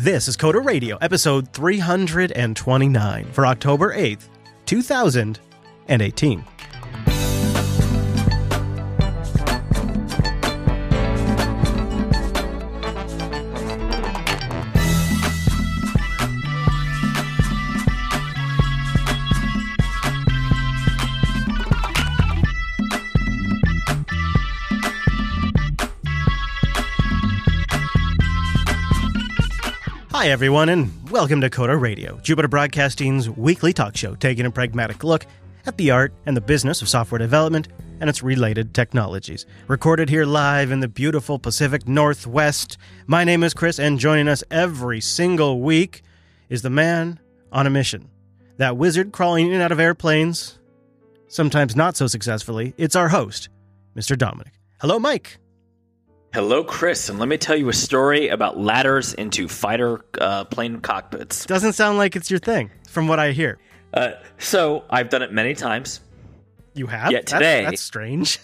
This is Coder Radio, episode 329 for October 8th, 2018. Hi, everyone, and welcome to Coder Radio, Jupiter Broadcasting's weekly talk show taking a pragmatic look at the art and the business of software development and its related technologies. Recorded here live in the beautiful Pacific Northwest. My name is Chris, and joining us every single week is the man on a mission. That wizard crawling in and out of airplanes, sometimes not so successfully. It's our host, Mr. Dominick. Hello, Mike. Hello, Chris, and let me tell you a story about ladders into fighter uh, plane cockpits. Doesn't sound like it's your thing, from what I hear. Uh, so I've done it many times. You have? Yeah, today- That's, strange.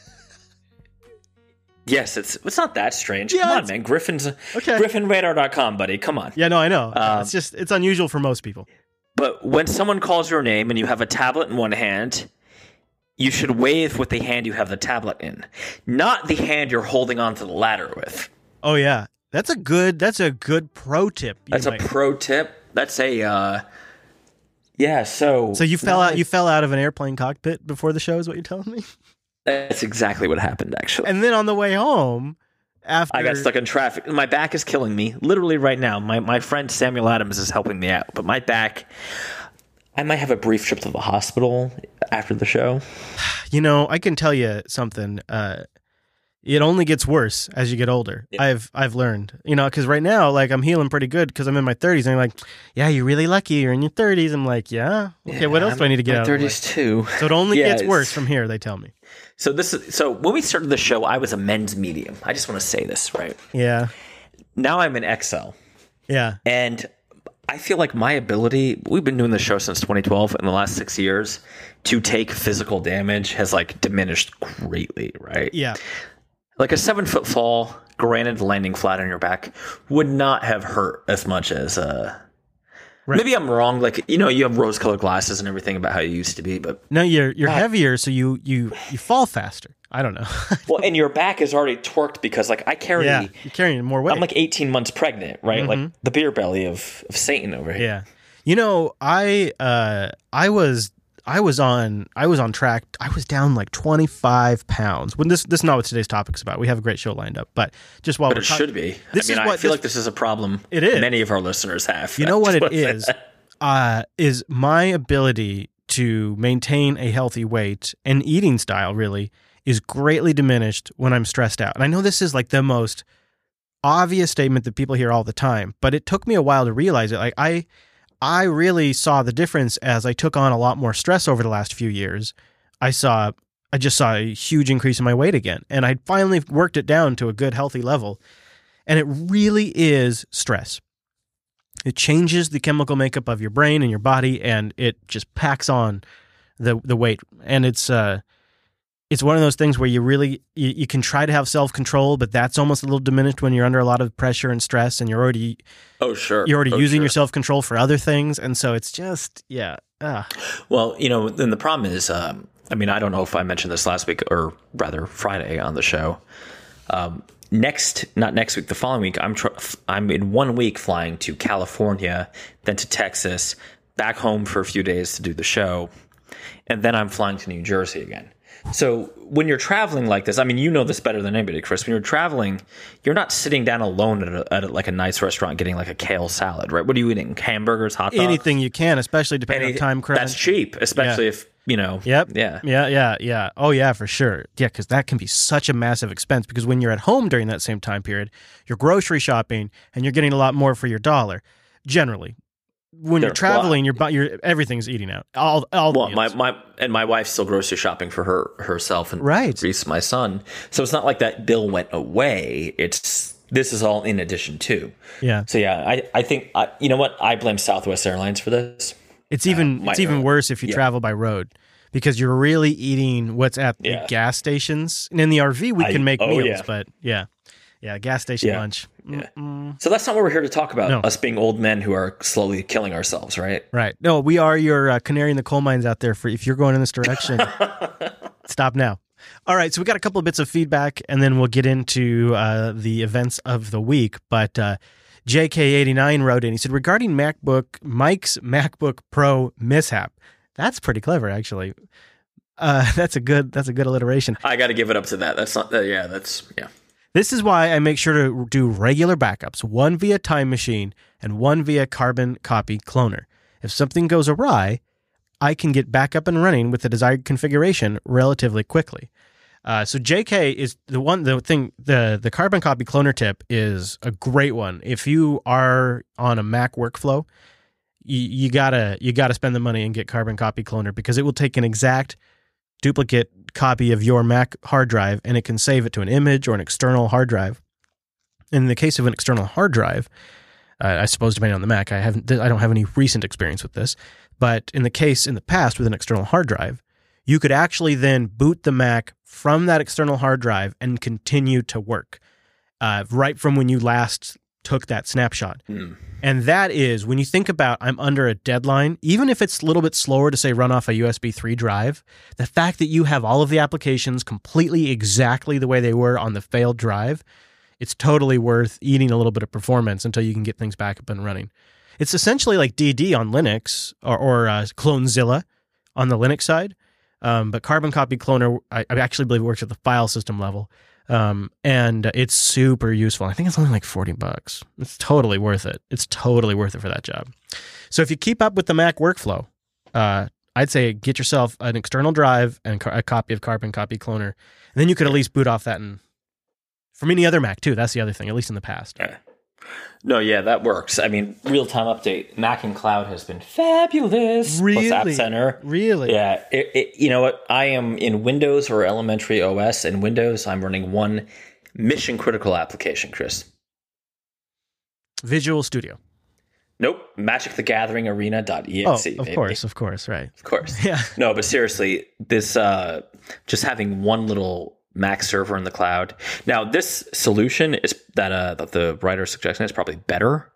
Yes, it's it's not that strange. Yeah, Come on, man. Griffin's Okay. griffinradar.com, buddy. Come on. yeah, no, I know. Um, it's just it's unusual for most people. But when someone calls your name and you have a tablet in one hand, you should wave with the hand you have the tablet in, not the hand you're holding onto the ladder with. Oh yeah, that's a good that's a good pro tip. That's a pro tip. That's a uh yeah, so so you fell out you fell out of an airplane cockpit before the show is what you're telling me, That's exactly what happened actually. and then on the way home after I got stuck in traffic. My back is killing me. Literally right now. My my friend Samuel Adams is helping me out, but my back I might have a brief trip to the hospital after the show. You know, I can tell you something. Uh, it only gets worse as you get older. I've I've learned, you know, because right now, like I'm healing pretty good because I'm in my 30s, and they're like, "Yeah, you're really lucky. You're in your 30s." I'm like, "Yeah, okay. what else do I need to get out?" of 30s too. So it only Yeah, gets it's- worse from here. They tell me. So this is so when we started the show, I was a men's medium. I just want to say this, right? Yeah, Now I'm an XL. yeah. And I feel like my ability, we've been doing this show since 2012 in the last 6 years, to take physical damage has like diminished greatly, right? Yeah. like a seven foot fall, granted landing flat on your back, would not have hurt as much as uh Right. maybe I'm wrong. Like you know, you have rose colored glasses and everything about how you used to be, but No, you're you're heavier, so you you you fall faster. I don't know. well, and your back is already torqued because like I carry, yeah, you're carrying more weight. I'm like 18 months pregnant, right? Like the beer belly of, of Satan over here. yeah, you know, I uh I was I was on I was on track. I was down like 25 pounds. When this this is not what today's topic's about. We have a great show lined up, but just while But we're it talk- should be. This I mean, is I what feel this- like this is a problem. It is. Many of our listeners have. You know what it is? it just wanna say is? that. Uh, is my ability to maintain a healthy weight and eating style really is greatly diminished when I'm stressed out. And I know this is like the most obvious statement that people hear all the time, but it took me a while to realize it. Like I I really saw the difference as I took on a lot more stress over the last few years. I saw I just saw a huge increase in my weight again, and I finally worked it down to a good healthy level. And it really is stress. It changes the chemical makeup of your brain and your body, and it just packs on the the weight. And it's uh, it's one of those things where you really you, you can try to have self control, but that's almost a little diminished when you're under a lot of pressure and stress, and you're already Oh sure. you're already Oh, using sure. your self control for other things, and so it's just yeah. Ah. Well, you know, then the problem is, um, I mean, I don't know if I mentioned this last week or rather Friday on the show. Um, next, not next week, the following week, I'm tr- I'm in one week flying to California, then to Texas, back home for a few days to do the show, and then I'm flying to New Jersey again. So when you're traveling like this, I mean, you know this better than anybody, Chris. When you're traveling, you're not sitting down alone at, a, at a, like a nice restaurant getting like a kale salad, right? What are you eating? Hamburgers, hot dogs, Anything you can, especially depending Any- on time crunch. That's cheap, especially if you know. Yep. Yeah. Yeah. Yeah. Yeah. Oh, yeah, for sure. Yeah, because that can be such a massive expense. Because when you're at home during that same time period, you're grocery shopping and you're getting a lot more for your dollar. Generally, when you're Sure. Well, traveling, you're, bu- you're everything's eating out. All all Well, my, my and my wife's still grocery shopping for her herself and Right. Reese, my son. So it's not like that bill went away. It's this is all in addition to. yeah. So yeah, I I think I, you know what I blame Southwest Airlines for this. It's even uh, my- it's even worse if you yeah. travel by road because you're really eating what's at the gas stations. And in the RV, we I- can make oh, meals, yeah. but yeah, yeah, gas station Yeah. lunch. Yeah. Mm-mm. So that's not what we're here to talk about. No. Us being old men who are slowly killing ourselves, right? Right. No, we are your uh, canary in the coal mines out there. For if you're going in this direction, stop now. All right, so we got a couple of bits of feedback, and then we'll get into uh, the events of the week. But uh, JK89 wrote in. He said regarding MacBook Mike's MacBook Pro mishap. That's pretty clever, actually. Uh, that's a good. That's a good alliteration. I got to give it up to that. That's not. That, yeah, that's yeah. This is why I make sure to do regular backups, one via Time Machine and one via Carbon Copy Cloner. If something goes awry, I can get back up and running with the desired configuration relatively quickly. Uh, so JK is the one the thing the the carbon copy cloner tip is a great one. If you are on a Mac workflow, you, you gotta you gotta spend the money and get carbon copy cloner because it will take an exact duplicate copy of your Mac hard drive and it can save it to an image or an external hard drive. In the case of an external hard drive, uh, I suppose depending on the Mac, I haven't I don't have any recent experience with this, but in the case in the past with an external hard drive, you could actually then boot the Mac from that external hard drive and continue to work uh, right from when you last took that snapshot. Hmm. And that is when you think about I'm under a deadline, even if it's a little bit slower to say run off a USB 3 drive, the fact that you have all of the applications completely exactly the way they were on the failed drive, it's totally worth eating a little bit of performance until you can get things back up and running. It's essentially like DD on Linux or, or uh, Clonezilla on the Linux side. Um, but Carbon Copy Cloner, I, I actually believe it works at the file system level. Um, and it's super useful. I think it's only like 40 bucks. It's totally worth it. It's totally worth it for that job. So if you keep up with the Mac workflow, uh, I'd say get yourself an external drive and a copy of Carbon Copy Cloner. And then you could at least boot off that and from any other Mac too. That's the other thing, at least in the past. Yeah. No, yeah, that works. I mean, real time update. MacinCloud has been fabulous. Really? Plus App Center. Really? Yeah, it, it, you know what? I am in Windows or elementary OS. In Windows, I'm running one mission critical application, Chris. Visual Studio. Nope, Magic the Gathering Arena.exe. Oh, of baby. course, of course, right. Of course. Yeah. No, but seriously, this uh, just having one little Mac server in the cloud. Now, this solution is that uh, that the writer suggesting is probably better.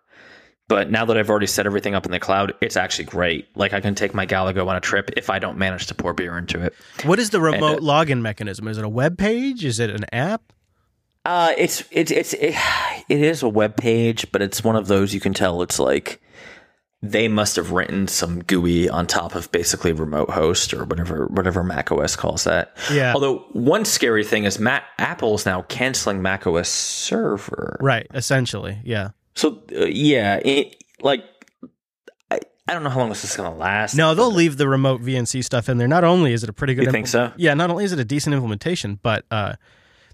But now that I've already set everything up in the cloud, it's actually great. Like I can take my Galago on a trip if I don't manage to pour beer into it. What is the remote And, login mechanism? Is it a web page? Is it an app? Uh, it's it's it's it, it is a web page, but it's one of those you can tell it's like they must have written some GUI on top of basically remote host or whatever whatever Mac OS calls that. Yeah. Although one scary thing is Mac Apple's now canceling Mac OS server. Right, essentially. Yeah. So uh, yeah, it, like I, I don't know how long this is going to last. No, they'll leave the remote VNC stuff in there. Not only is it a pretty good You think so? Yeah, not only is it a decent implementation, but uh,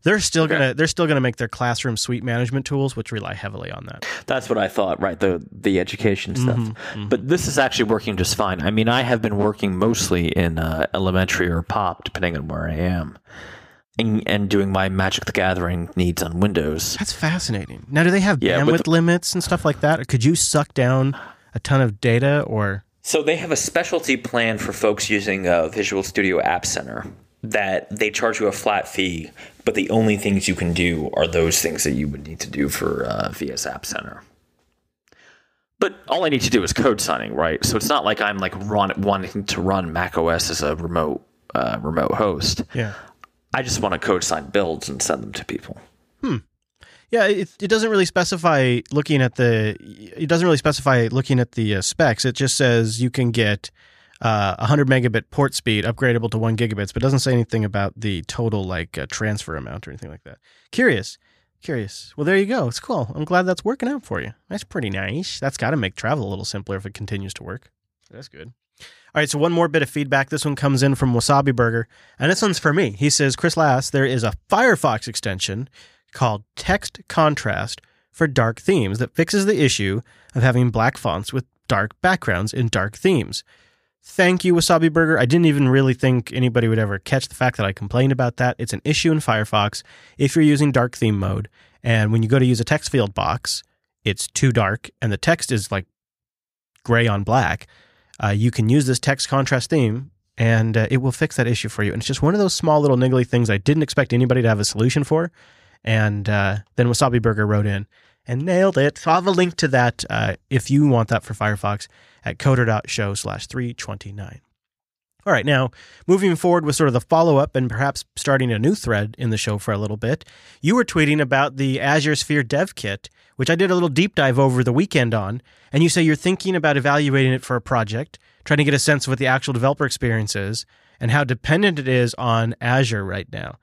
they're still gonna they're still gonna make their classroom suite management tools, which rely heavily on that. That's what I thought, right? The the education stuff. Mm-hmm, But this is actually working just fine. I mean, I have been working mostly in uh, elementary or pop, depending on where I am, and, and doing my Magic the Gathering needs on Windows. That's fascinating. Now, do they have Yeah, bandwidth with- limits and stuff like that? Or could you suck down a ton of data? Or So they have a specialty plan for folks using uh, Visual Studio App Center that they charge you a flat fee, but the only things you can do are those things that you would need to do for uh, VS App Center. But all I need to do is code signing, right? So it's not like I'm like run, wanting to run Mac OS as a remote uh, remote host. yeah, I just want to code sign builds and send them to people. Hmm. Yeah, it, it doesn't really specify looking at the it doesn't really specify looking at the uh, specs. It just says you can get uh, 100 megabit port speed upgradable to one gigabits, but doesn't say anything about the total like uh, transfer amount or anything like that. Curious. Curious. Well, there you go. It's cool. I'm glad that's working out for you. That's pretty nice. That's got to make travel a little simpler if it continues to work. That's good. All right, so one more bit of feedback. This one comes in from Wasabi Burger, and this one's for me. He says, Chris Lass, there is a Firefox extension called Text Contrast for dark themes that fixes the issue of having black fonts with dark backgrounds in dark themes. Thank you, Wasabi Burger. I didn't even really think anybody would ever catch the fact that I complained about that. It's an issue in Firefox if you're using dark theme mode. And when you go to use a text field box, it's too dark and the text is like gray on black. Uh, you can use this text contrast theme and uh, it will fix that issue for you. And it's just one of those small little niggly things I didn't expect anybody to have a solution for. And uh, then Wasabi Burger wrote in and nailed it. So I'll have a link to that uh, if you want that for Firefox at coder.show slash 329. All right, now moving forward with sort of the follow up and perhaps starting a new thread in the show for a little bit, you were tweeting about the Azure Sphere Dev Kit, which I did a little deep dive over the weekend on, and you say you're thinking about evaluating it for a project, trying to get a sense of what the actual developer experience is and how dependent it is on Azure right now.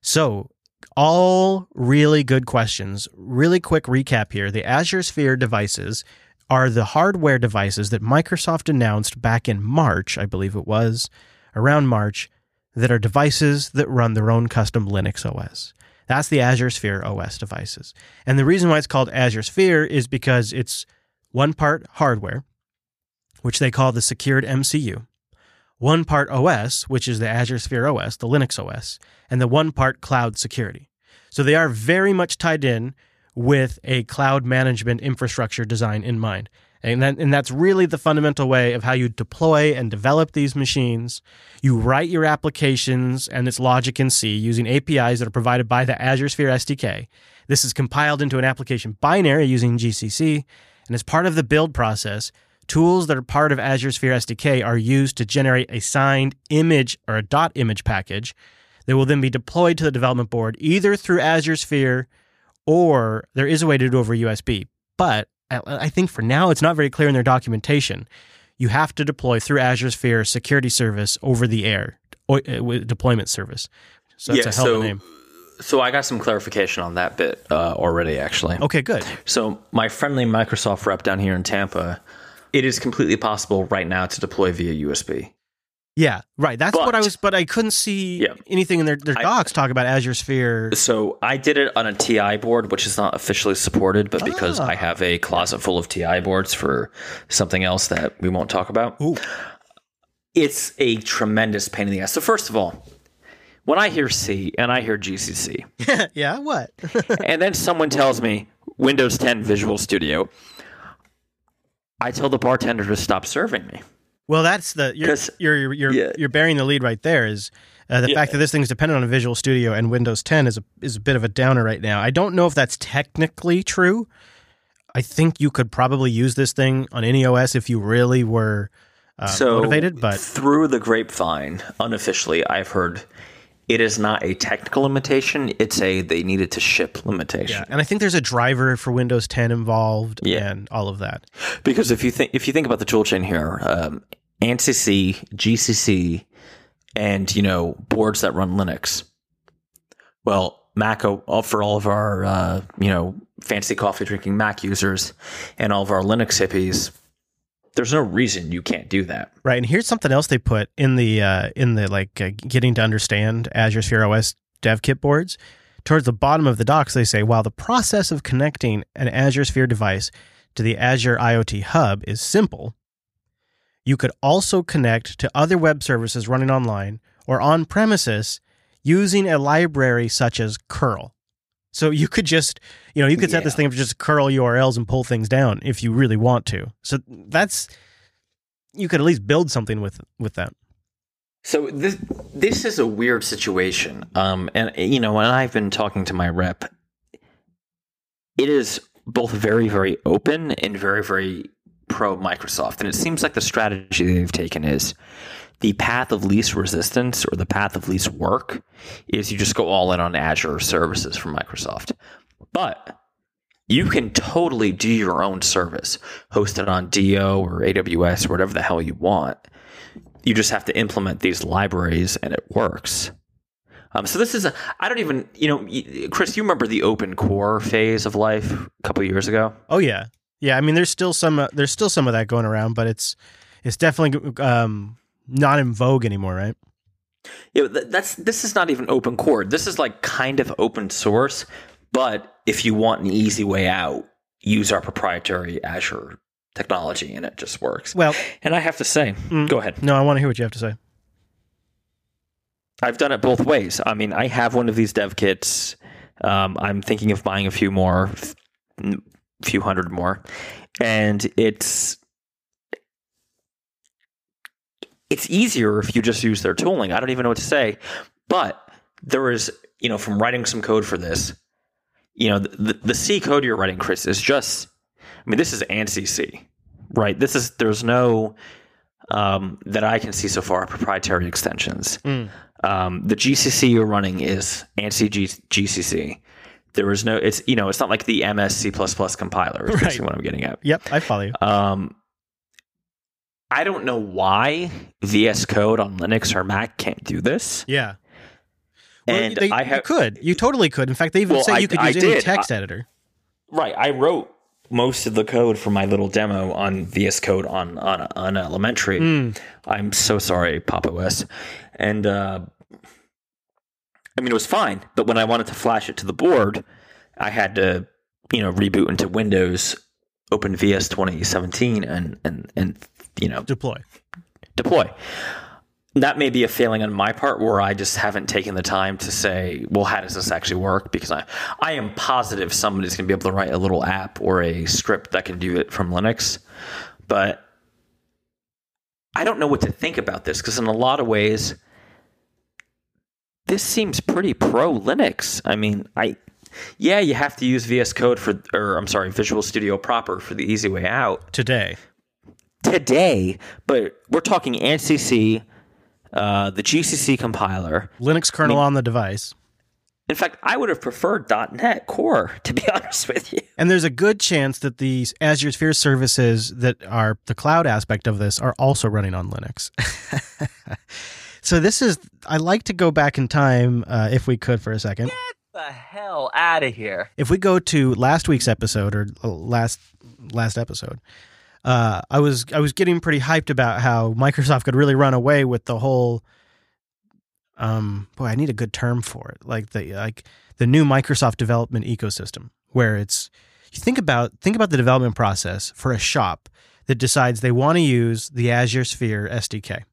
So, all really good questions. Really quick recap here. The Azure Sphere devices are the hardware devices that Microsoft announced back in March, I believe it was, around March, that are devices that run their own custom Linux OS. That's the Azure Sphere OS devices. And the reason why it's called Azure Sphere is because it's one part hardware, which they call the secured MCU, one part OS, which is the Azure Sphere OS, the Linux OS, and the one part cloud security. So they are very much tied in with a cloud management infrastructure design in mind. And, that, and that's really the fundamental way of how you deploy and develop these machines. You write your applications and its logic in C using APIs that are provided by the Azure Sphere SDK. This is compiled into an application binary using GCC. And as part of the build process, tools that are part of Azure Sphere SDK are used to generate a signed image or a dot image package that will then be deployed to the development board either through Azure Sphere or there is a way to do it over USB. But I think for now it's not very clear in their documentation. You have to deploy through Azure Sphere security service over the air uh, deployment service. So that's yeah, a hell so, of a name. So I got some clarification on that bit uh, already, actually. Okay, good. So my friendly Microsoft rep down here in Tampa, it is completely possible right now to deploy via USB. Yeah, right. That's but, what I was, but I couldn't see yeah, anything in their, their docs I, talk about Azure Sphere. So I did it on a TI board, which is not officially supported, but because ah. I have a closet full of TI boards for something else that we won't talk about, Ooh. it's a tremendous pain in the ass. So first of all, when I hear C and I hear GCC, yeah, what? and then someone tells me Windows 10 Visual Studio, I tell the bartender to stop serving me. Well, that's the you're you're you're, yeah. you're bearing the lead right there. Is uh, the yeah. fact that this thing is dependent on a Visual Studio and Windows 10 is a is a bit of a downer right now. I don't know if that's technically true. I think you could probably use this thing on any OS if you really were uh, so motivated. But through the grapevine, unofficially, I've heard it is not a technical limitation. It's a they needed to ship limitation. Yeah, and I think there's a driver for Windows 10 involved yeah. and all of that. Because if you think if you think about the toolchain here, um, ANSI, GCC, and you know boards that run Linux. Well, Mac for all of our uh, you know fancy coffee drinking Mac users and all of our Linux hippies there's no reason you can't do that. Right. And here's something else they put in the uh, in the like uh, getting to understand Azure Sphere OS dev kit boards. Towards the bottom of the docs, they say while the process of connecting an Azure Sphere device to the Azure IoT Hub is simple, you could also connect to other web services running online or on premises using a library such as curl. So you could just, you know, you could set yeah. this thing up to just curl URLs and pull things down if you really want to. So that's you could at least build something with with that. So this this is a weird situation. Um and you know, when I've been talking to my rep, it is both very very open and very very pro Microsoft. And it seems like the strategy they've taken is the path of least resistance or the path of least work is you just go all in on Azure services from Microsoft. But you can totally do your own service, host it on DO or AWS or whatever the hell you want. You just have to implement these libraries and it works. Um, so this is a, I don't even, you know, Chris, you remember the open core phase of life a couple years ago? Oh yeah. Yeah. I mean, there's still some, uh, there's still some of that going around, but it's, it's definitely, um, not in vogue anymore, right? Yeah, that's this is not even open core. This is like kind of open source, but if you want an easy way out, use our proprietary Azure technology and it just works. Well, and I have to say, mm, go ahead. No, I want to hear what you have to say. I've done it both ways. I mean, I have one of these dev kits. Um, I'm thinking of buying a few more, a few hundred more, and it's it's easier if you just use their tooling. I don't even know what to say. But there is, you know, from writing some code for this, you know, the, the C code you're writing, Chris, is just, I mean, this is ANSI C, right? This is, there's no, um, that I can see so far, proprietary extensions. Mm. Um, the GCC you're running is ANSI G- GCC. There is no, it's, you know, it's not like the MS C compiler, is Right. what I'm getting at. Yep, I follow you. Um, I don't know why VS Code on Linux or Mac can't do this. Yeah. Well, And they, I you could. You totally could. In fact, they even Well, say I- you could I use any did. text editor. right. I wrote most of the code for my little demo on VS Code on on, on Elementary. Mm. I'm so sorry, Pop OS. And uh, I mean, it was fine, but when I wanted to flash it to the board, I had to, you know, reboot into Windows, open VS 2017, and and and you know, Deploy. deploy. That may be a failing on my part where I just haven't taken the time to say, well, how does this actually work? Because I, I am positive somebody's going to be able to write a little app or a script that can do it from Linux. But I don't know what to think about this because, in a lot of ways, this seems pretty pro Linux. I mean, I. Yeah, you have to use VS Code for, or I'm sorry, Visual Studio proper for the easy way out Today. Today, but we're talking ANSI C, uh, the GCC compiler. Linux kernel on the device. In fact, I would have preferred .NET Core, to be honest with you. And there's a good chance that these Azure Sphere services that are the cloud aspect of this are also running on Linux. so this is, I like to go back in time, uh, if we could for a second. Get the hell out of here. If we go to last week's episode or last last episode, uh, I was I was getting pretty hyped about how Microsoft could really run away with the whole. Um, boy, I need a good term for it. Like the like the new Microsoft development ecosystem, where it's you think about think about the development process for a shop that decides they want to use the Azure Sphere SDK.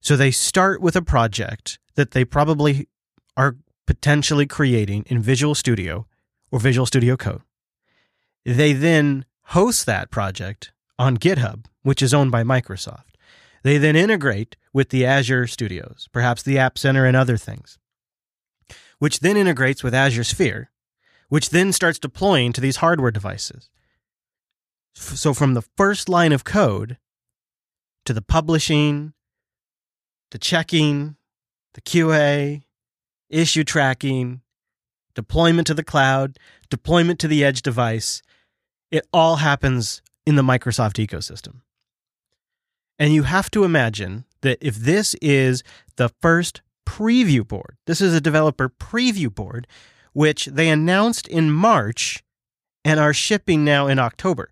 So they start with a project that they probably are potentially creating in Visual Studio or Visual Studio Code. They then host that project on GitHub, which is owned by Microsoft. They then integrate with the Azure Studios, perhaps the App Center and other things, which then integrates with Azure Sphere, which then starts deploying to these hardware devices. So from the first line of code to the publishing, the checking, the QA, issue tracking, deployment to the cloud, deployment to the edge device, it all happens in the Microsoft ecosystem. And you have to imagine that if this is the first preview board, this is a developer preview board, which they announced in March and are shipping now in October.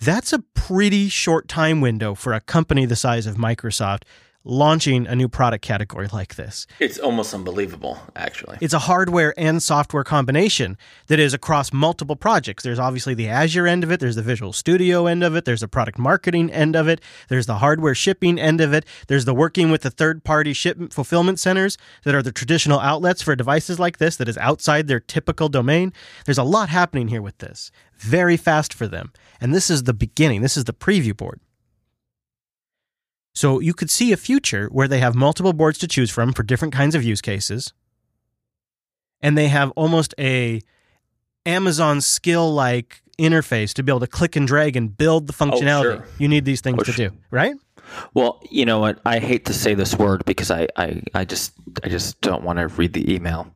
That's a pretty short time window for a company the size of Microsoft launching a new product category like this. It's almost unbelievable, actually. It's a hardware and software combination that is across multiple projects. There's obviously the Azure end of it, there's the Visual Studio end of it, there's the product marketing end of it, there's the hardware shipping end of it, there's the working with the third party shipment fulfillment centers that are the traditional outlets for devices like this that is outside their typical domain. There's a lot happening here with this. Very fast for them. And this is the beginning. This is the preview board. So you could see a future where they have multiple boards to choose from for different kinds of use cases. And they have almost a Amazon skill like interface to be able to click and drag and build the oh, functionality sure. you need these things Oh, to sure. do, right? Well, you know what? I hate to say this word because I, I, I just I just don't want to read the email.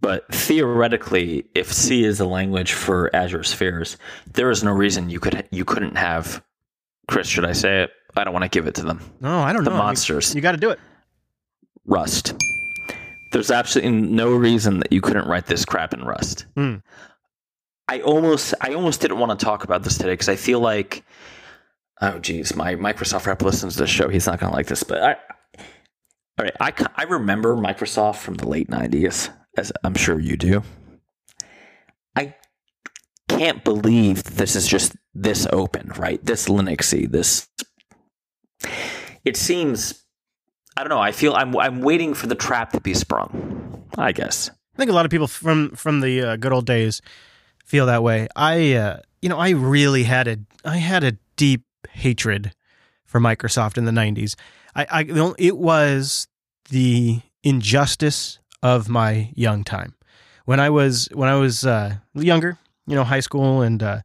But theoretically, if C is the language for Azure Spheres, there is no reason you could you couldn't have Chris, should I say it? I don't want to give it to them. No, I don't The know. I mean, monsters. you got to do it. Rust. There's absolutely no reason that you couldn't write this crap in Rust. Hmm. I almost I almost didn't want to talk about this today because I feel like oh geez, my Microsoft rep listens to the show. He's not going to like this, but I all right. I I remember Microsoft from the late '90s, as I'm sure you do. I can't believe this is just this open, right? This Linuxy, this. It seems I don't know. I feel I'm I'm waiting for the trap to be sprung. I guess. I think a lot of people from from the uh, good old days feel that way. I, uh, you know, I really had a I had a deep hatred for Microsoft in the '90s. I, I it was the injustice of my young time, when I was when I was uh, younger, you know, high school, and uh,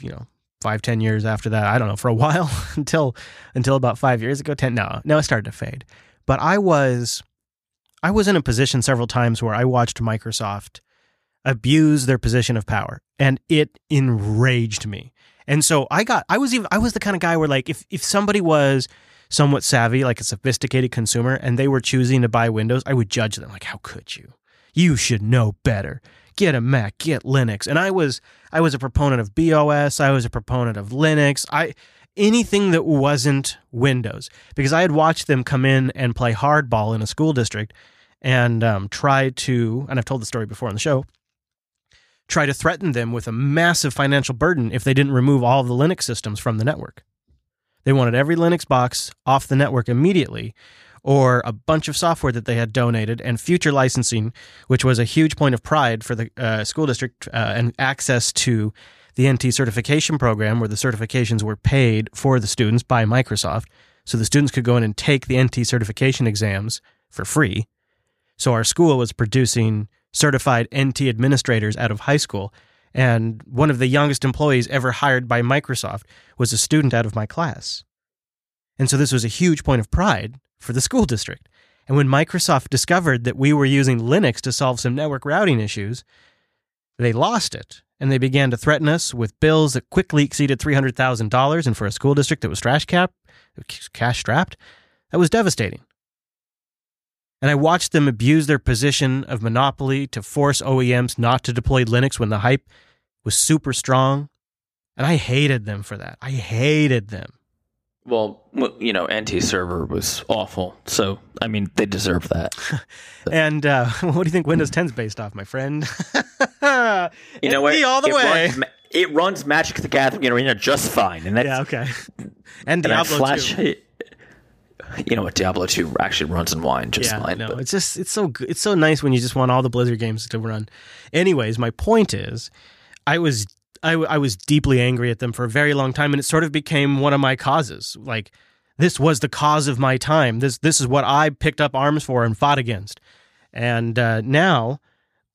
you know, five ten years after that, I don't know, for a while until until about five years ago, ten. No, no, it started to fade. But I was I was in a position several times where I watched Microsoft abuse their position of power, and it enraged me. And so I got I was even I was the kind of guy where like if if somebody was somewhat savvy, like a sophisticated consumer, and they were choosing to buy Windows, I would judge them like, how could you? You should know better. Get a Mac, get Linux. And I was I was a proponent of BeOS, I was a proponent of Linux. I anything that wasn't Windows because I had watched them come in and play hardball in a school district and um, try to, and I've told the story before on the show, try to threaten them with a massive financial burden if they didn't remove all the Linux systems from the network. They wanted every Linux box off the network immediately, or a bunch of software that they had donated, and future licensing, which was a huge point of pride for the uh, school district, uh, and access to the NT certification program, where the certifications were paid for the students by Microsoft. So the students could go in and take the NT certification exams for free. So our school was producing certified NT administrators out of high school. And one of the youngest employees ever hired by Microsoft was a student out of my class. And so this was a huge point of pride for the school district. And when Microsoft discovered that we were using Linux to solve some network routing issues, they lost it and they began to threaten us with bills that quickly exceeded $300,000. And for a school district that was trash cap, cash strapped, that was devastating. And I watched them abuse their position of monopoly to force OEMs not to deploy Linux when the hype was super strong. And I hated them for that. I hated them. Well, you know, NT server was awful. So, I mean, they deserve that. and uh, what do you think Windows 10 is based off, my friend? you know what? All the it way. Runs, it runs Magic the Gathering Arena just fine. And that's, yeah, okay. And Diablo and Flash, 2. You know what? Diablo 2 actually runs in wine just yeah, fine. No, but. it's just, it's so good. It's so nice when you just want all the Blizzard games to run. Anyways, my point is, I was I, I was deeply angry at them for a very long time, and it sort of became one of my causes. Like this was the cause of my time. This this is what I picked up arms for and fought against. And uh, now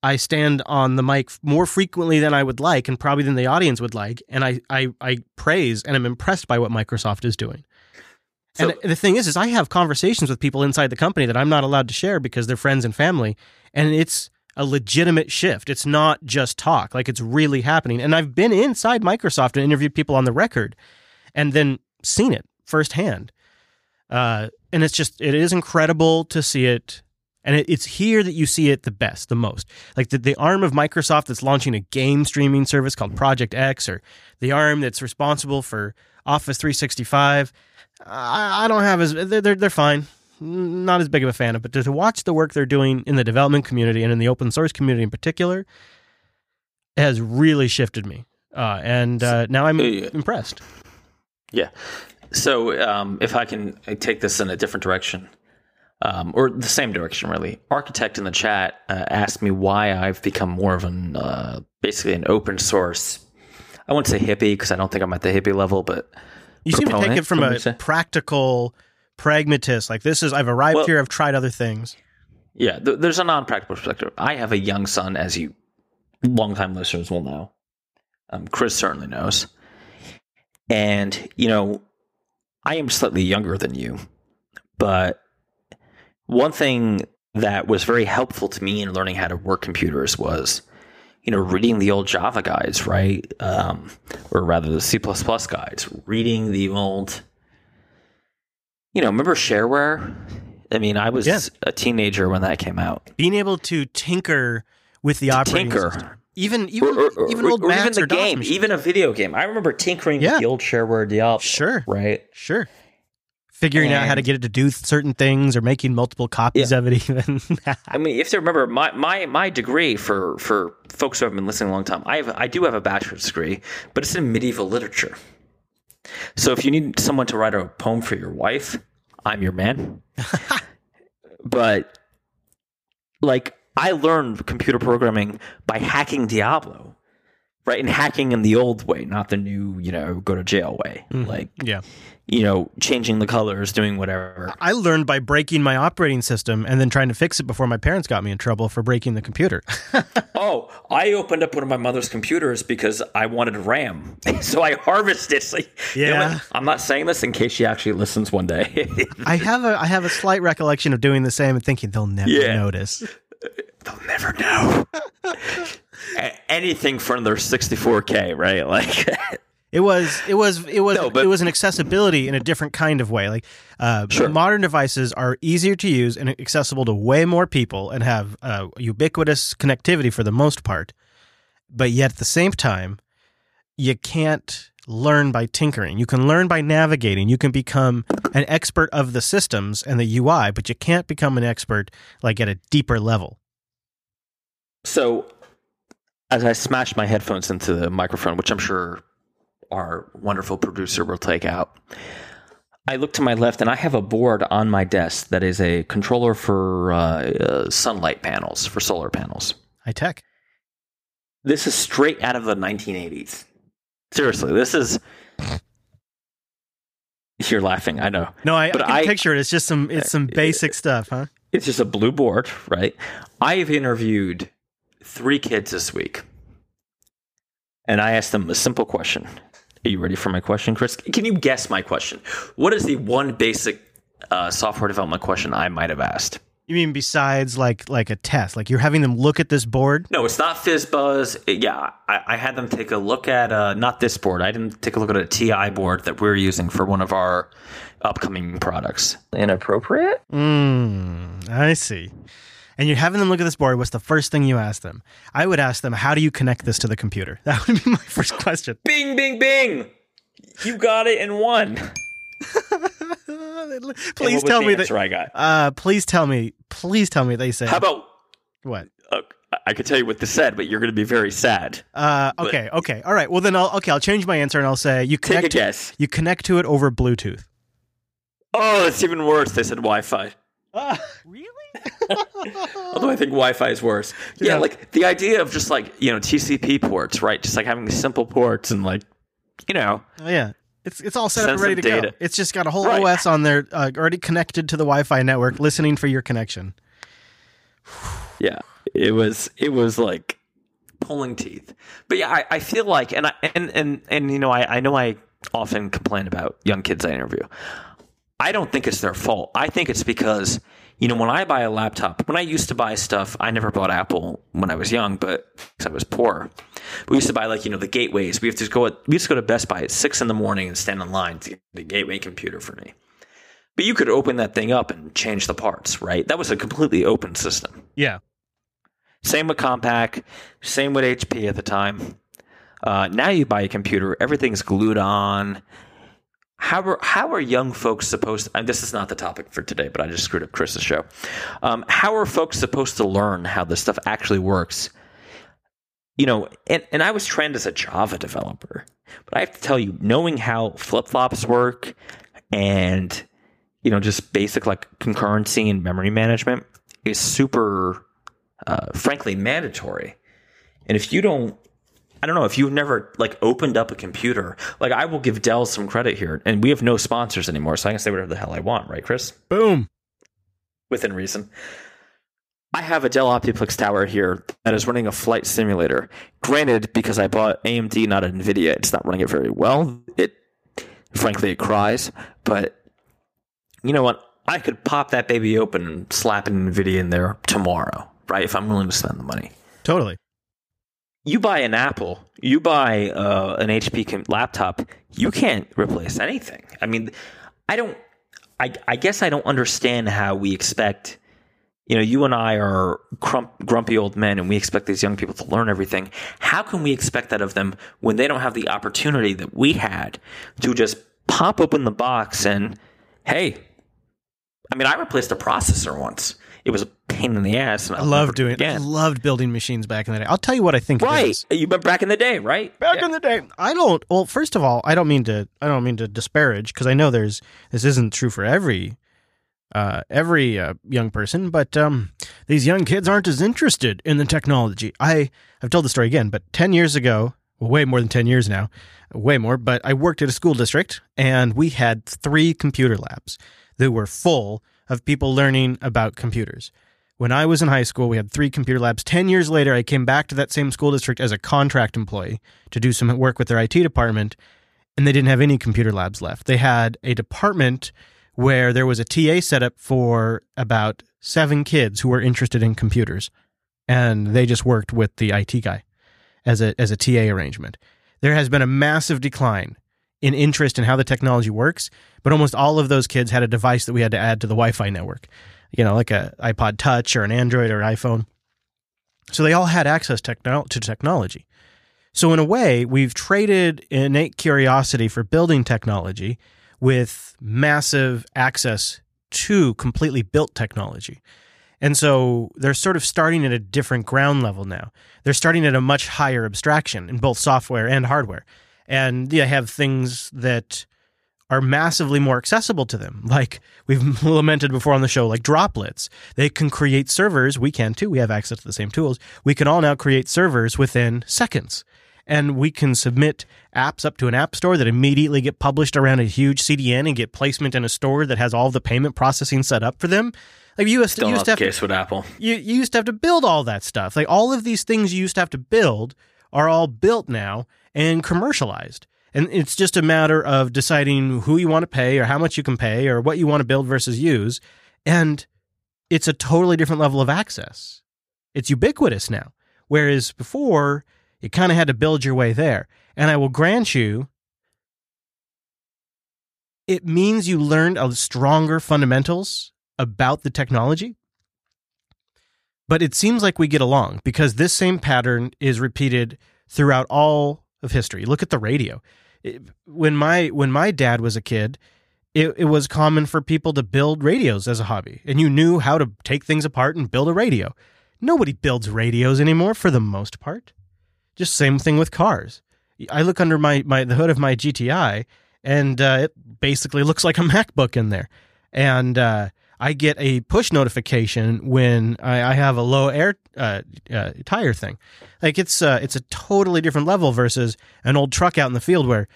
I stand on the mic more frequently than I would like, and probably than the audience would like. And I I, I praise and I'm impressed by what Microsoft is doing. So, and the thing is, is I have conversations with people inside the company that I'm not allowed to share because they're friends and family, and it's a legitimate shift. It's not just talk, like it's really happening. And I've been inside Microsoft and interviewed people on the record and then seen it firsthand. Uh, and it's just, it is incredible to see it. And it, it's here that you see it the best, the most. Like the, the arm of Microsoft that's launching a game streaming service called Project X, or the arm that's responsible for Office 365. I, I don't have as, they're, they're, they're fine not as big of a fan of, but to watch the work they're doing in the development community and in the open source community in particular has really shifted me. Uh, and uh, now I'm impressed. Yeah. So um, if I can take this in a different direction, um, or the same direction, really. Architect in the chat uh, asked me why I've become more of an uh, basically an open source. I won't say hippie because I don't think I'm at the hippie level, but you seem to take it from a practical pragmatist. Like this is I've arrived well, here. I've tried other things. Yeah, th- there's a non-practical perspective. I have a young son, as you longtime listeners will know. Um, Chris certainly knows, and you know, I am slightly younger than you, but one thing that was very helpful to me in learning how to work computers was you know, reading the old Java guides, right? Um, or rather the C guides, reading the old you know, remember shareware? I mean, I was yeah. a teenager when that came out. Being able to tinker with the to operating tinker. system. Even even or, or, even old or even the game, even a video game. I remember tinkering yeah. with the old shareware Diablo. Sure, right, sure. Figuring and, out how to get it to do certain things, or making multiple copies yeah. of it. Even. I mean, if you remember my, my my degree for for folks who have been listening a long time. I have I do have a bachelor's degree, but it's in medieval literature. So if you need someone to write a poem for your wife, I'm your man. but like I learned computer programming by hacking Diablo. right? And hacking in the old way, not the new, you know, go to jail way. Mhm. Like, Yeah. You know, changing the colors, doing whatever. I learned by breaking my operating system and then trying to fix it before my parents got me in trouble for breaking the computer. Oh, I opened up one of my mother's computers because I wanted RAM. So I harvested. So, you know Yeah. I'm not saying this in case she actually listens one day. I have a I have a slight recollection of doing the same and thinking they'll never Yeah. notice. They'll never know. A- Anything from their 64K, right? Like, It was it was it was No, but- it was an accessibility in a different kind of way. Like uh, Sure. modern devices are easier to use and accessible to way more people and have uh, ubiquitous connectivity for the most part. But yet at the same time, you can't learn by tinkering. You can learn by navigating. You can become an expert of the systems and the UI, but you can't become an expert like at a deeper level. so as I smashed my headphones into the microphone, which I'm sure our wonderful producer will take out, I look to my left and I have a board on my desk that is a controller for uh, uh, sunlight panels, for solar panels. High tech. This is straight out of the 1980s. Seriously, this is. You're laughing, I know. No, I, I can I- picture it. It's just some it's some basic stuff, huh? It's just a blue board, right? I've interviewed three kids this week, and I asked them a simple question. Are you ready for my question, Chris? Can you guess my question? What is the one basic uh, software development question I might have asked? You mean besides like like a test? Like you're having them look at this board? No, it's not FizzBuzz. It- yeah, I, I had them take a look at uh, not this board. I didn't take a look at a TI board that we're using for one of our upcoming products. Inappropriate? Mm, I see. And you're having them look at this board. What's the first thing you ask them? I would ask them, "How do you connect this to the computer?" That would be my first question. Bing, bing, bing! You got it in one. Please tell me that. answer I got. Uh, please tell me. Please tell me they say How about what? uh, I could tell you what they said, but you're going to be very sad. Uh, But- okay, okay, all right. Well, then I'll okay. I'll change my answer and I'll say you Take a connect. To, guess. you connect to it over Bluetooth. Oh, it's even worse. They said Wi-Fi. really? Although I think Wi-Fi is worse. Yeah, Yeah. like the idea of just like you know TCP ports, right? Just like having these simple ports and like you know Oh, yeah. It's it's all set up and ready to some go. It's just got a whole Right. OS on there uh, already connected to the Wi-Fi network, listening for your connection. Yeah, it was it was like pulling teeth. But yeah, I, I feel like and I and and and you know I I know I often complain about young kids I interview. I don't think it's their fault. I think it's because you know when I buy a laptop, when I used to buy stuff, I never bought Apple when I was young, but because I was poor. We used to buy like you know the gateways. We have to go. At, we used to go to Best Buy at six in the morning and stand in line to get the gateway computer for me. But you could open that thing up and change the parts, right? That was a completely open system. Yeah. Same with Compaq, same with HP at the time. Uh, now you buy a computer, everything's glued on. How are how are young folks supposed? To, and this is not the topic for today, but I just screwed up Chris's show. Um, how are folks supposed to learn how this stuff actually works? You know, and, and I was trained as a Java developer, but I have to tell you, knowing how flip flops work and you know just basic like concurrency and memory management is super uh, frankly mandatory. And if you don't, I don't know, if you've never like opened up a computer, like I will give Dell some credit here, and we have no sponsors anymore, so I can say whatever the hell I want, right, Chris? Boom. Within reason. I have a Dell Optiplex tower here that is running a flight simulator. Granted, because I bought AMD, not NVIDIA, it's not running it very well. It, frankly, it cries. But you know what? I could pop that baby open and slap an NVIDIA in there tomorrow, right? If I'm willing to spend the money Totally. You buy an Apple, you buy uh, an HP laptop, you can't replace anything. I mean, I don't. I, I guess I don't understand how we expect. You know, you and I are crump, grumpy old men, and we expect these young people to learn everything. How can we expect that of them when they don't have the opportunity that we had to just pop open the box and, hey, I mean, I replaced a processor once. It was a pain in the ass. And I love doing. I again. loved building machines back in the day. I'll tell you what I think. it Right, you went back in the day, right? Back Yeah. in the day, I don't. Well, first of all, I don't mean to. I don't mean to disparage because I know there's. This isn't true for every, uh, every uh, young person, but um, these young kids aren't as interested in the technology. I I've told the story again, but ten years ago, well, way more than 10 years now, way more, but I worked at a school district and we had three computer labs that were full of people learning about computers. When I was in high school, we had three computer labs. 10 years later, I came back to that same school district as a contract employee to do some work with their IT department, and they didn't have any computer labs left. They had a department where there was a TA set up for about seven kids who were interested in computers, and they just worked with the IT guy as a as a TA arrangement. There has been a massive decline in interest in how the technology works, but almost all of those kids had a device that we had to add to the Wi-Fi network. You know, like a iPod Touch or an Android or an iPhone. So they all had access techno- to technology. So in a way, we've traded innate curiosity for building technology with massive access to completely built technology. And so they're sort of starting at a different ground level now. They're starting at a much higher abstraction in both software and hardware. And they have things that are massively more accessible to them. Like we've lamented before on the show, like droplets. They can create servers. We can too. We have access to the same tools. We can all now create servers within seconds and we can submit apps up to an app store that immediately get published around a huge CDN and get placement in a store that has all the payment processing set up for them. Like you used, Still you used to have case with Apple. you, you used to have to build all that stuff. Like all of these things you used to have to build are all built now and commercialized. And it's just a matter of deciding who you want to pay or how much you can pay or what you want to build versus use. And it's a totally different level of access. It's ubiquitous now. Whereas before, you kind of had to build your way there. And I will grant you, it means you learned a stronger fundamentals about the technology. But it seems like we get along because this same pattern is repeated throughout all of history. Look at the radio. It- when my when my dad was a kid, it, it was common for people to build radios as a hobby, and you knew how to take things apart and build a radio. Nobody builds radios anymore for the most part. Just same thing with cars. I look under my, my the hood of my GTI, and uh, it basically looks like a MacBook in there. And uh, I get a push notification when I, I have a low air uh, uh, tire thing. Like it's uh, it's a totally different level versus an old truck out in the field where,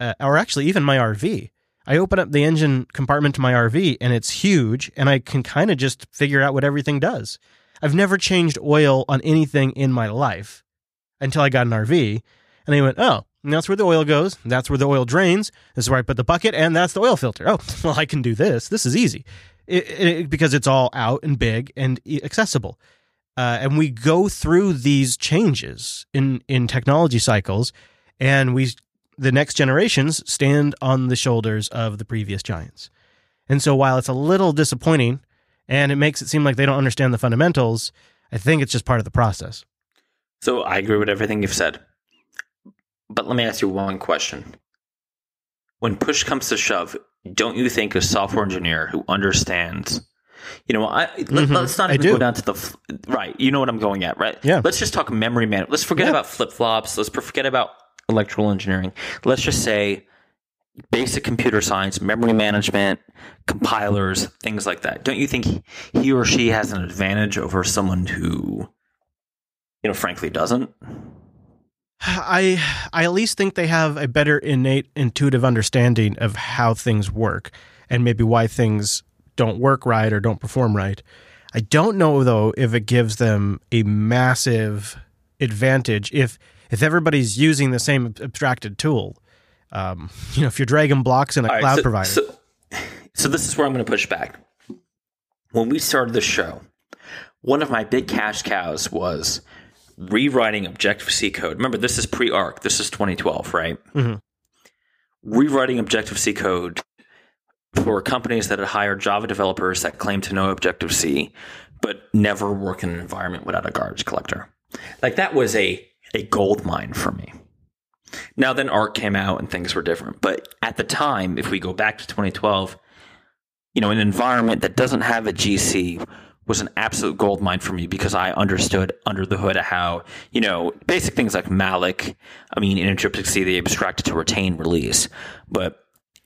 uh, or actually even my RV. I open up the engine compartment to my RV and it's huge, and I can kind of just figure out what everything does. I've never changed oil on anything in my life until I got an RV. And they went, oh, that's where the oil goes. That's where the oil drains. This is where I put the bucket, and that's the oil filter. Oh, well, I can do this. This is easy it, it, because it's all out and big and accessible. Uh, and we go through these changes in in technology cycles, and we the next generations stand on the shoulders of the previous giants. And so, while it's a little disappointing, and it makes it seem like they don't understand the fundamentals, I think it's just part of the process. So I agree with everything you've said. But let me ask you one question. When push comes to shove, don't you think a software engineer who understands, you know, I, let, mm-hmm. us not I even go down to the, right, you know what I'm going at, right? Yeah. Let's just talk memory man. Let's forget Yeah. about flip flops. Let's forget about electrical engineering. Let's just say basic computer science, memory management, compilers, things like that. Don't you think he or she has an advantage over someone who, you know, frankly doesn't? I I at least think they have a better innate intuitive understanding of how things work and maybe why things don't work right or don't perform right. I don't know though if it gives them a massive advantage if if everybody's using the same abstracted tool. Um, you know, if you're dragging blocks in a All right, cloud so, provider. So, so this is where I'm going to push back. When we started the show, one of my big cash cows was rewriting Objective C code. Remember, this is pre ARC. This is 2012, right? Mhm. Rewriting Objective C code for companies that had hired Java developers that claimed to know Objective C, but never work in an environment without a garbage collector. Like that was a a gold mine for me. Now then ARC came out and things were different. But at the time, if we go back to 2012, you know, an environment that doesn't have a GC was an absolute gold mine for me because I understood under the hood how, you know, basic things like malloc, I mean, in intrinsic C, they abstracted to retain release. But,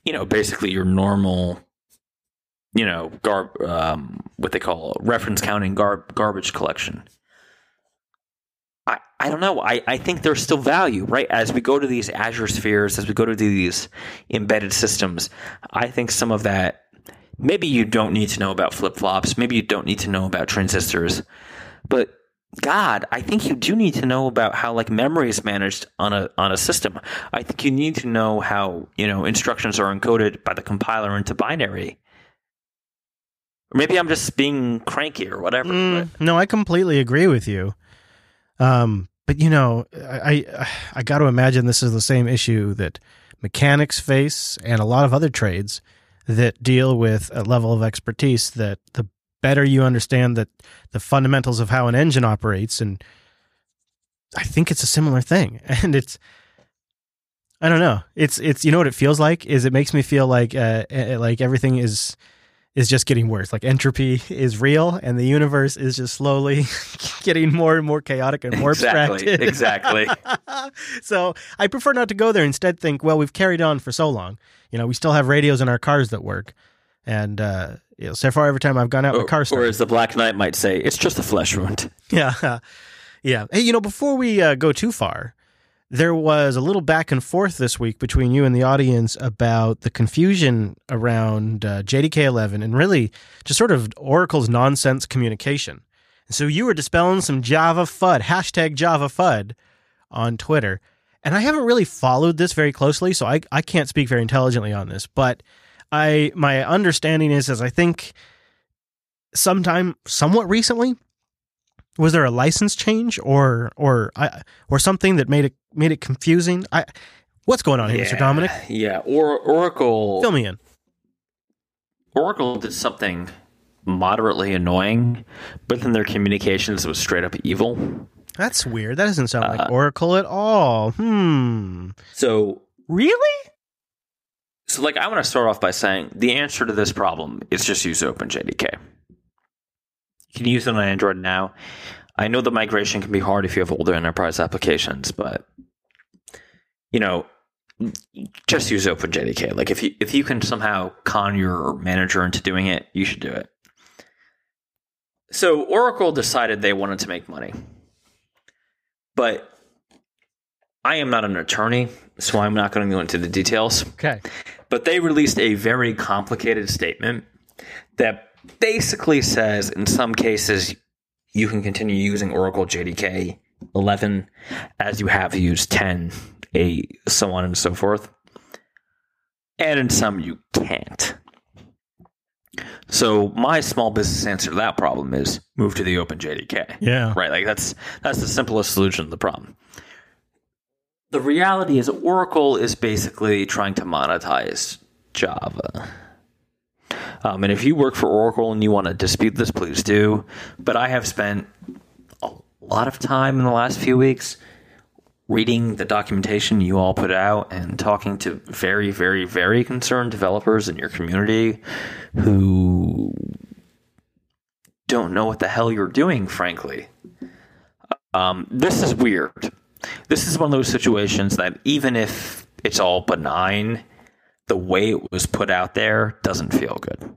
you know, basically your normal, you know, gar- um, what they call reference counting gar- garbage collection. I, I don't know. I, I think there's still value, right? As we go to these Azure spheres, as we go to these embedded systems, I think some of that maybe you don't need to know about flip flops, maybe you don't need to know about transistors, but God, I think you do need to know about how like memory is managed on a on a system. I think you need to know how you know instructions are encoded by the compiler into binary. Or maybe I'm just being cranky or whatever. Mm, no, I completely agree with you. Um, but you know, I I, I got to imagine this is the same issue that mechanics face and a lot of other trades that deal with a level of expertise that the better you understand that the fundamentals of how an engine operates and I think it's a similar thing. And it's I don't know. It's it's you know what it feels like? Is it makes me feel like uh, like everything is is just getting worse. Like entropy is real and the universe is just slowly getting more and more chaotic and more exactly, abstracted exactly. So I prefer not to go there. Instead think well we've carried on for so long you know we still have radios in our cars that work and uh, you know, so far every time I've gone out, or, my car Or as the Black Knight might say, it's just a flesh wound. Yeah, yeah. Hey, you know, before we uh, go too far, there was a little back and forth this week between you and the audience about the confusion around uh, JDK 11 and really just sort of Oracle's nonsense communication. And so you were dispelling some Java FUD, hashtag Java FUD on Twitter. And I haven't really followed this very closely, so I, I can't speak very intelligently on this. But I my understanding is is I think sometime somewhat recently was there a license change or or I, or something that made it made it confusing? I what's going on here, yeah, Mr. Dominick? Yeah, or Oracle Fill me in. Oracle did something moderately annoying, but then their communications was straight up evil. That's weird. That doesn't sound like uh, Oracle at all. Hmm. So really? So, like, I want to start off by saying the answer to this problem is just use OpenJDK. You can use it on Android now. I know the migration can be hard if you have older enterprise applications, but you know, just use OpenJDK. Like, if you if you can somehow con your manager into doing it, you should do it. So, Oracle decided they wanted to make money, but I am not an attorney, so I'm not going to go into the details. Okay. But they released a very complicated statement that basically says in some cases you can continue using Oracle JDK 11 as you have used 10, 8, so on and so forth. And in some you can't. So my small business answer to that problem is move to the Open JDK. Yeah. Right. Like that's that's the simplest solution to the problem the reality is Oracle is basically trying to monetize Java. Um, and if you work for Oracle and you want to dispute this, please do. But I have spent a lot of time in the last few weeks reading the documentation you all put out and talking to very, very, very concerned developers in your community who don't know what the hell you're doing, frankly. Um, this is weird this is one of those situations that even if it's all benign, the way it was put out there doesn't feel good.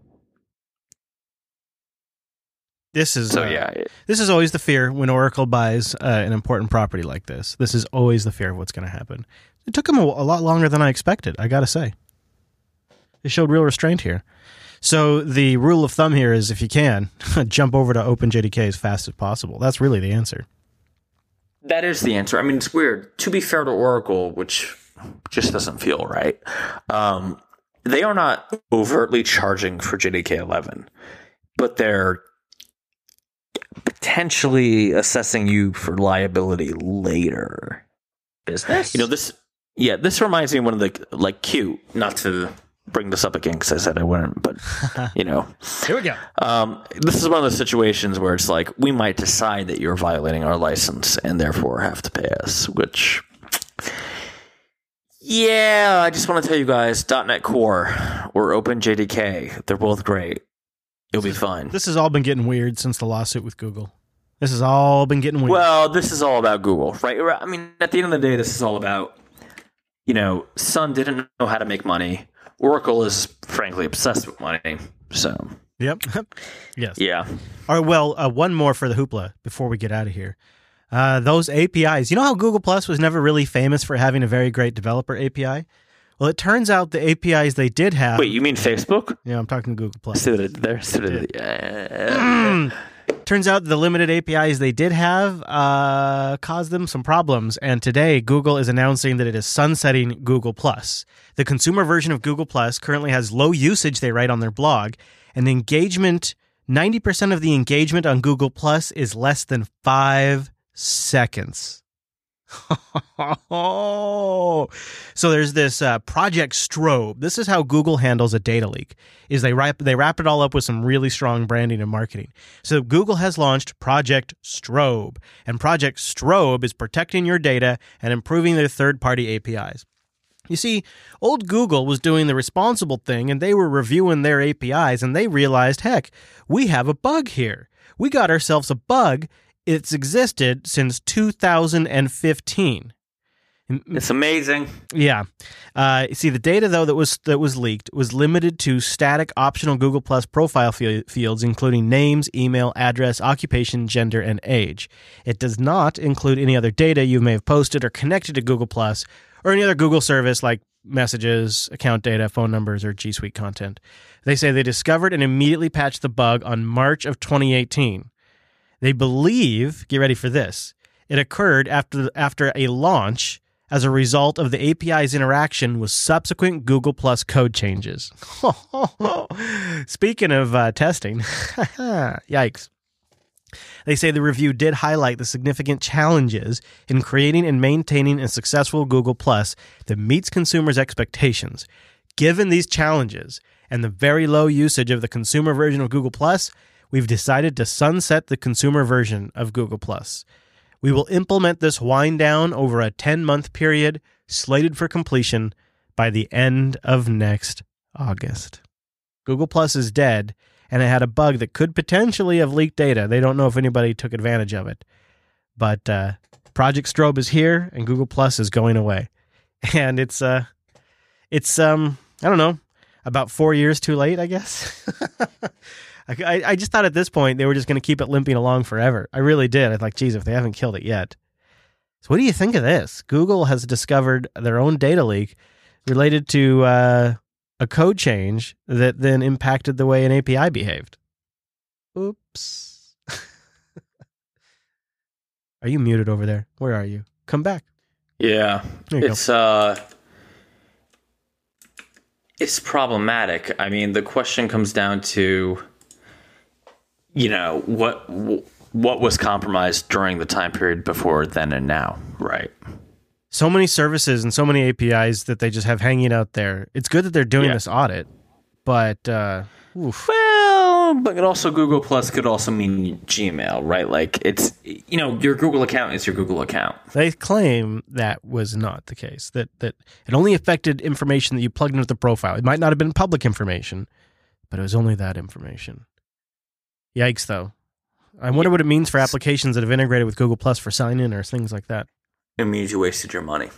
This is so uh, yeah. It, this is always the fear when Oracle buys uh, an important property like this. This is always the fear of what's going to happen. It took them a, a lot longer than I expected. I got to say, they showed real restraint here. So the rule of thumb here is, if you can, jump over to OpenJDK as fast as possible. That's really the answer. That is the answer. I mean, it's weird. To be fair to Oracle, which just doesn't feel right, um, they are not overtly charging for JDK 11, but they're potentially assessing you for liability later. Business? You know, this, yeah, this reminds me of one of the, like, Q, not to bring this up again because I said I wouldn't, but you know, here we go. Um, this is one of the situations where it's like we might decide that you're violating our license and therefore have to pay us. Which, yeah, I just want to tell you guys, .NET Core or OpenJDK, they're both great. You'll be fine. This has all been getting weird since the lawsuit with Google. This has all been getting weird. Well, this is all about Google, right? I mean, at the end of the day, this is all about, you know, Sun didn't know how to make money Oracle is frankly obsessed with money. So, yep. yes. Yeah. All right. Well, uh, one more for the hoopla before we get out of here. Uh, those APIs. You know how Google Plus was never really famous for having a very great developer API? Well, it turns out the APIs they did have. Wait, you mean Facebook? Yeah, I'm talking Google Plus. See what it- there? See yeah. Turns out the limited APIs they did have uh, caused them some problems, and today Google is announcing that it is sunsetting Google Plus. The consumer version of Google Plus currently has low usage. They write on their blog, and the engagement. Ninety percent of the engagement on Google Plus is less than five seconds. so there's this uh, project strobe this is how google handles a data leak is they wrap they wrap it all up with some really strong branding and marketing so google has launched project strobe and project strobe is protecting your data and improving their third party apis you see, old Google was doing the responsible thing and they were reviewing their APIs and they realized, heck, we have a bug here. We got ourselves a bug. It's existed since 2015. It's amazing. Yeah. Uh, see, the data though that was that was leaked was limited to static optional Google Plus profile fi- fields, including names, email, address, occupation, gender, and age. It does not include any other data you may have posted or connected to Google Plus or any other Google service like messages, account data, phone numbers, or G Suite content. They say they discovered and immediately patched the bug on March of 2018. They believe, get ready for this, it occurred after after a launch as a result of the API's interaction with subsequent Google Plus code changes. Speaking of uh, testing, yikes. They say the review did highlight the significant challenges in creating and maintaining a successful Google Plus that meets consumers' expectations. Given these challenges and the very low usage of the consumer version of Google Plus, we've decided to sunset the consumer version of Google. We will implement this wind down over a 10 month period, slated for completion by the end of next August. Google Plus is dead, and it had a bug that could potentially have leaked data. They don't know if anybody took advantage of it. But uh, Project Strobe is here, and Google Plus is going away. And it's, uh, it's um, I don't know, about four years too late, I guess. I, I just thought at this point they were just going to keep it limping along forever. I really did. I was like, geez, if they haven't killed it yet. So, what do you think of this? Google has discovered their own data leak related to uh, a code change that then impacted the way an API behaved. Oops. are you muted over there? Where are you? Come back. Yeah, it's uh, it's problematic. I mean, the question comes down to, you know, what what was compromised during the time period before then and now, right? So many services and so many APIs that they just have hanging out there. It's good that they're doing Yeah. this audit, but uh. Well, but it also Google Plus could also mean Gmail, right? Like it's you know your Google account is your Google account. They claim that was not the case. That that it only affected information that you plugged into the profile. It might not have been public information, but it was only that information. Yikes! Though, I wonder what it means for applications that have integrated with Google Plus for sign in or things like that. It means you wasted your money.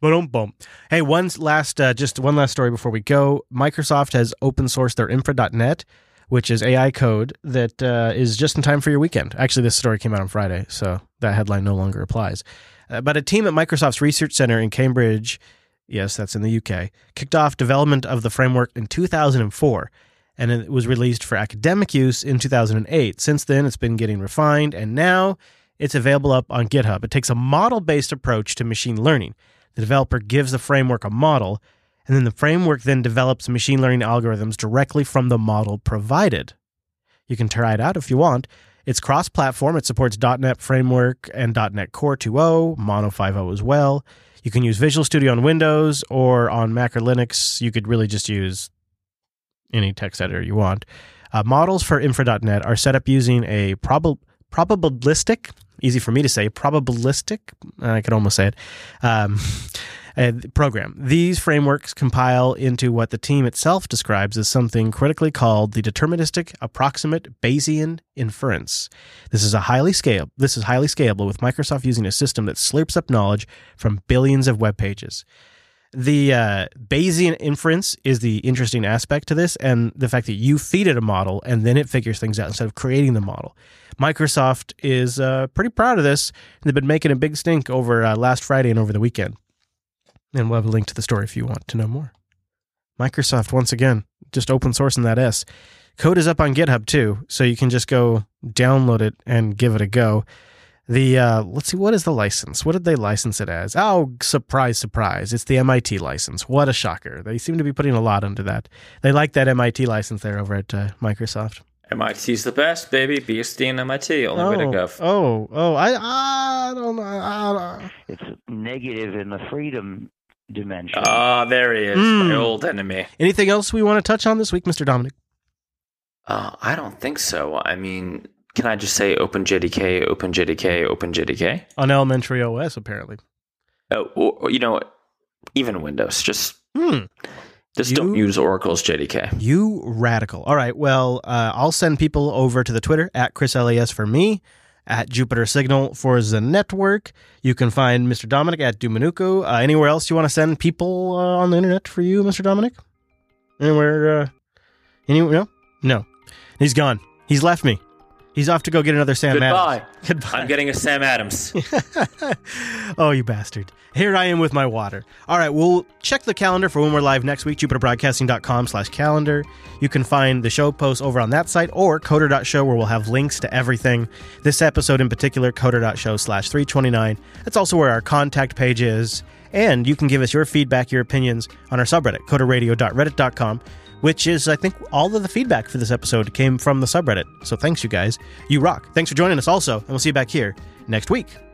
But um, boom. Hey, one last, uh, just one last story before we go. Microsoft has open sourced their Infer.NET, which is AI code that uh, is just in time for your weekend. Actually, this story came out on Friday, so that headline no longer applies. Uh, but a team at Microsoft's Research Center in Cambridge, yes, that's in the UK, kicked off development of the framework in 2004 and it was released for academic use in 2008. Since then, it's been getting refined, and now it's available up on GitHub. It takes a model based approach to machine learning. The developer gives the framework a model, and then the framework then develops machine learning algorithms directly from the model provided. You can try it out if you want. It's cross platform. It supports .NET Framework and .NET Core 2.0, Mono 5.0 as well. You can use Visual Studio on Windows or on Mac or Linux. You could really just use any text editor you want. Uh, models for Infer.NET are set up using a prob- probabilistic, easy for me to say, probabilistic, I could almost say it, um, uh, program. These frameworks compile into what the team itself describes as something critically called the deterministic approximate Bayesian inference. This is a highly scale. This is highly scalable with Microsoft using a system that slurps up knowledge from billions of web pages. The uh, Bayesian inference is the interesting aspect to this, and the fact that you feed it a model and then it figures things out instead of creating the model. Microsoft is uh, pretty proud of this. They've been making a big stink over uh, last Friday and over the weekend. And we'll have a link to the story if you want to know more. Microsoft, once again, just open sourcing that S. Code is up on GitHub too, so you can just go download it and give it a go. The uh, let's see, what is the license? What did they license it as? Oh, surprise, surprise! It's the MIT license. What a shocker! They seem to be putting a lot into that. They like that MIT license there over at uh, Microsoft. MIT's the best, baby. BSD and MIT, only oh, way to go. Oh, oh, I, I don't know. I don't... It's negative in the freedom dimension. Ah, there he is, Mm. my old enemy. Anything else we want to touch on this week, Mr. Dominick? Uh, I don't think so. I mean, can I just say OpenJDK, OpenJDK, OpenJDK? On elementary OS, apparently. Oh, or, or, you know? Even Windows, just Hmm. just You- don't use Oracle's JDK. You radical. All right. Well, uh, I'll send people over to the Twitter at Chris LAS for me, at Jupiter Signal for the network. You can find Mr. Dominick at dominucco. Uh, anywhere else you want to send people uh, on the internet for you, Mr. Dominick? Anywhere? Uh, anywhere? No? No. He's gone. He's left me. He's off to go get another Sam Goodbye. Adams. Goodbye. Goodbye. I'm getting a Sam Adams. oh, you bastard. Here I am with my water. All right, we'll check the calendar for when we're live next week, jupiterbroadcasting.com slash calendar. You can find the show posts over on that site or coder.show where we'll have links to everything. This episode in particular, coder.show slash 329. That's also where our contact page is. And you can give us your feedback, your opinions on our subreddit, coderradio.reddit.com, which is, I think, all of the feedback for this episode came from the subreddit. So thanks, you guys. You rock. Thanks for joining us also, and we'll see you back here next week.